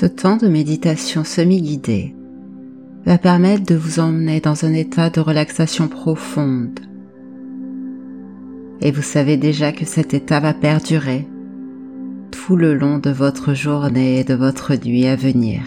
Ce temps de méditation semi-guidée va permettre de vous emmener dans un état de relaxation profonde. Et vous savez déjà que cet état va perdurer tout le long de votre journée et de votre nuit à venir.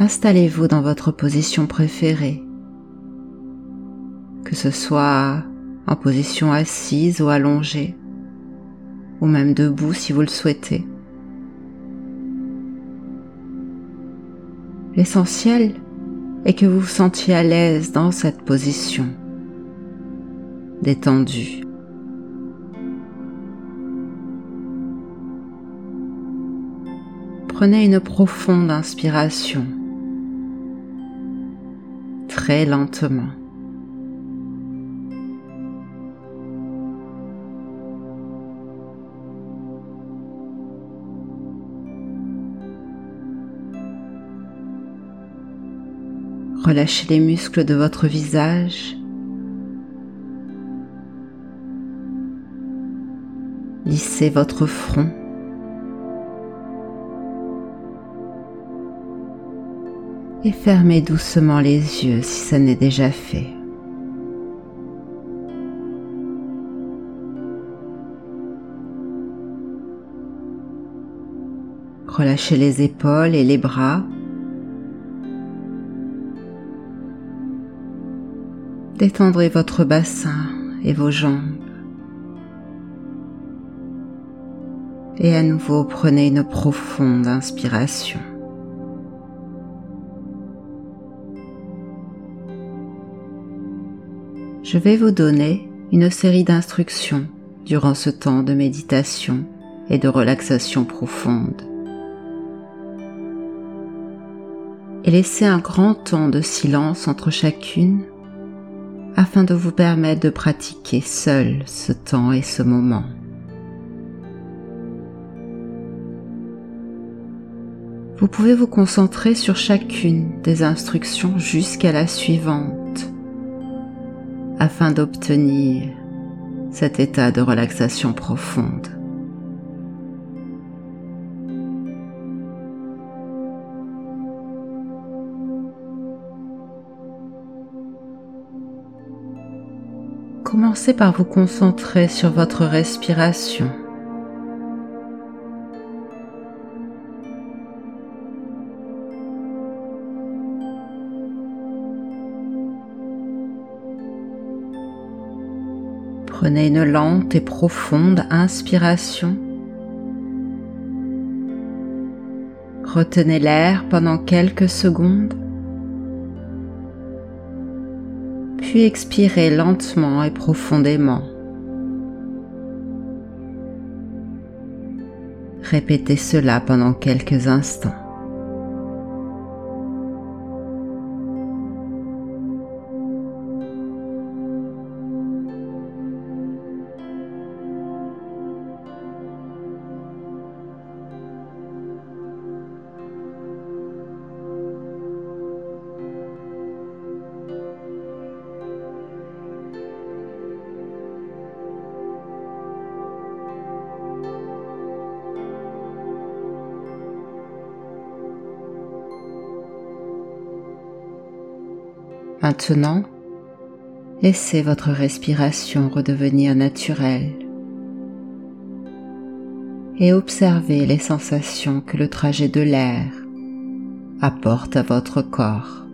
Installez-vous dans votre position préférée, que ce soit en position assise ou allongée, ou même debout si vous le souhaitez. L'essentiel est que vous vous sentiez à l'aise dans cette position, détendue. Prenez une profonde inspiration, très lentement. Relâchez les muscles de votre visage. Lissez votre front. Et fermez doucement les yeux si ça n'est déjà fait. Relâchez les épaules et les bras. Détendrez votre bassin et vos jambes. Et à nouveau, prenez une profonde inspiration. Je vais vous donner une série d'instructions durant ce temps de méditation et de relaxation profonde. Et laissez un grand temps de silence entre chacune afin de vous permettre de pratiquer seul ce temps et ce moment. Vous pouvez vous concentrer sur chacune des instructions jusqu'à la suivante afin d'obtenir cet état de relaxation profonde. Commencez par vous concentrer sur votre respiration. Prenez une lente et profonde inspiration. Retenez l'air pendant quelques secondes. Puis expirez lentement et profondément. Répétez cela pendant quelques instants. Maintenant, laissez votre respiration redevenir naturelle et observez les sensations que le trajet de l'air apporte à votre corps.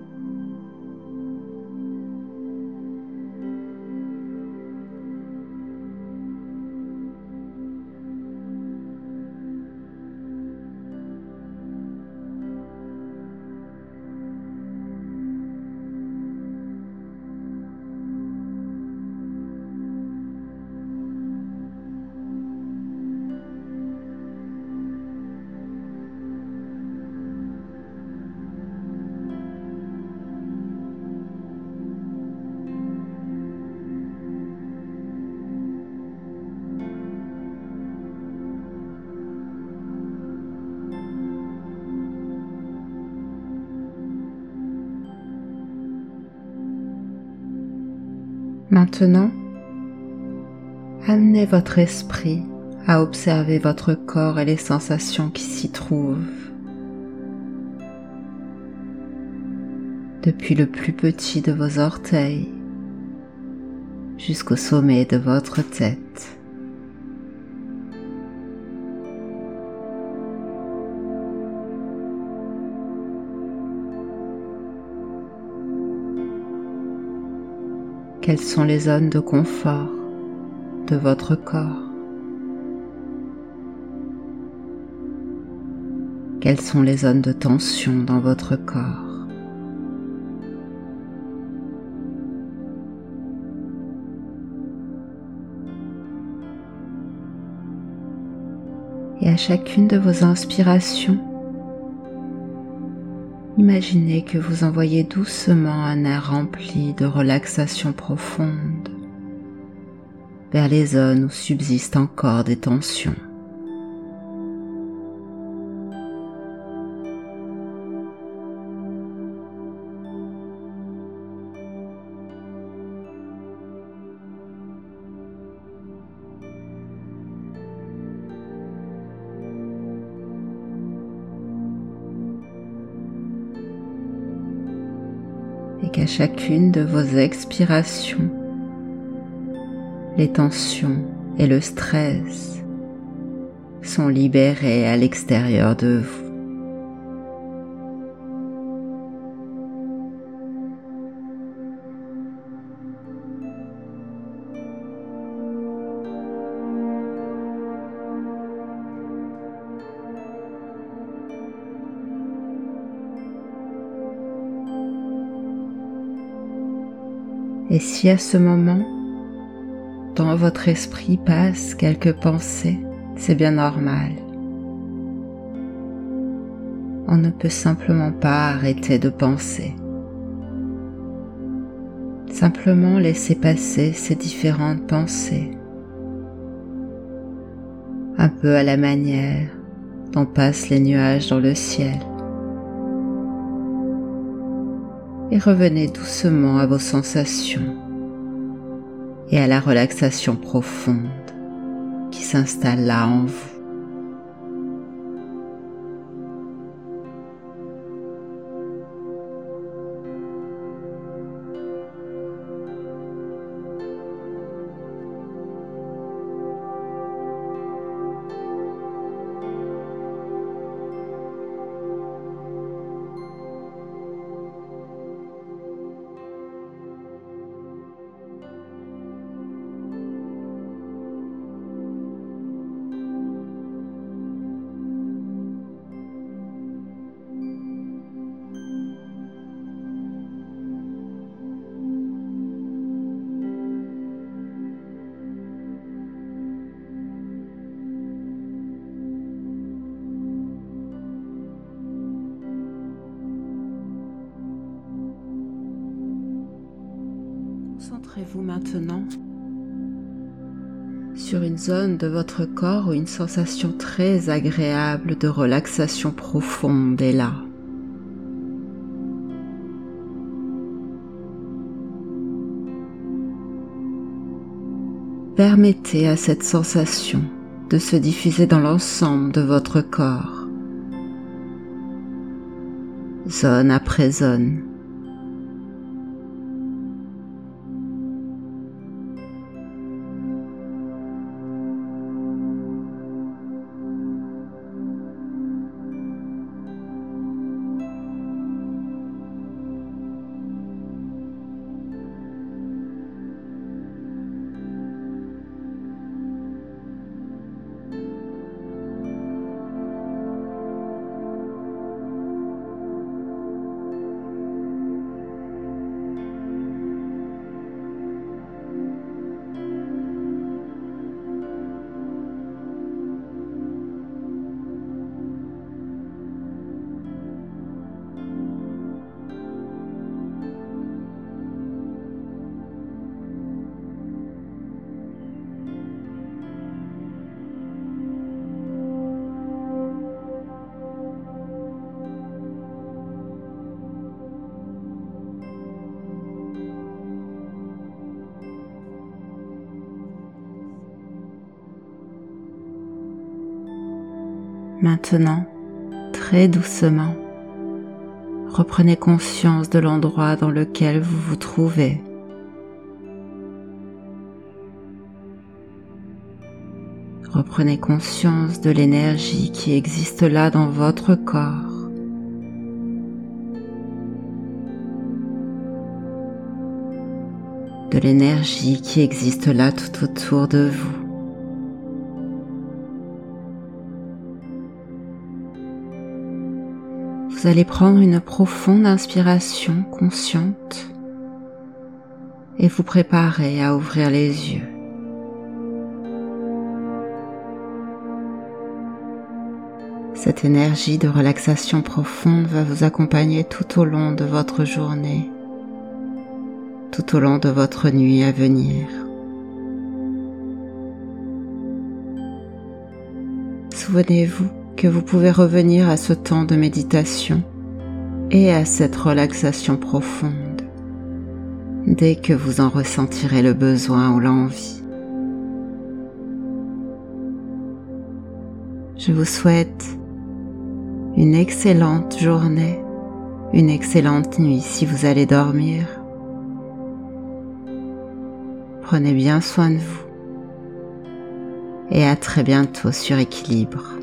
Maintenant, amenez votre esprit à observer votre corps et les sensations qui s'y trouvent. Depuis le plus petit de vos orteils jusqu'au sommet de votre tête. Quelles sont les zones de confort de votre corps. Quelles sont les zones de tension dans votre corps. Et à chacune de vos inspirations, imaginez que vous envoyez doucement un air rempli de relaxation profonde vers les zones où subsistent encore des tensions. Et qu'à chacune de vos expirations, les tensions et le stress sont libérés à l'extérieur de vous. Et si à ce moment, dans votre esprit passent quelques pensées, c'est bien normal. On ne peut simplement pas arrêter de penser. Simplement laisser passer ces différentes pensées. Un peu à la manière dont passent les nuages dans le ciel. Et revenez doucement à vos sensations et à la relaxation profonde qui s'installe là en vous. Concentrez-vous maintenant sur une zone de votre corps où une sensation très agréable de relaxation profonde est là. Permettez à cette sensation de se diffuser dans l'ensemble de votre corps, zone après zone. Maintenant, très doucement, reprenez conscience de l'endroit dans lequel vous vous trouvez. Reprenez conscience de l'énergie qui existe là dans votre corps. De l'énergie qui existe là tout autour de vous. Vous allez prendre une profonde inspiration consciente et vous préparer à ouvrir les yeux. Cette énergie de relaxation profonde va vous accompagner tout au long de votre journée, tout au long de votre nuit à venir. Souvenez-vous que vous pouvez revenir à ce temps de méditation et à cette relaxation profonde dès que vous en ressentirez le besoin ou l'envie. Je vous souhaite une excellente journée, une excellente nuit si vous allez dormir. Prenez bien soin de vous et à très bientôt sur équilibre.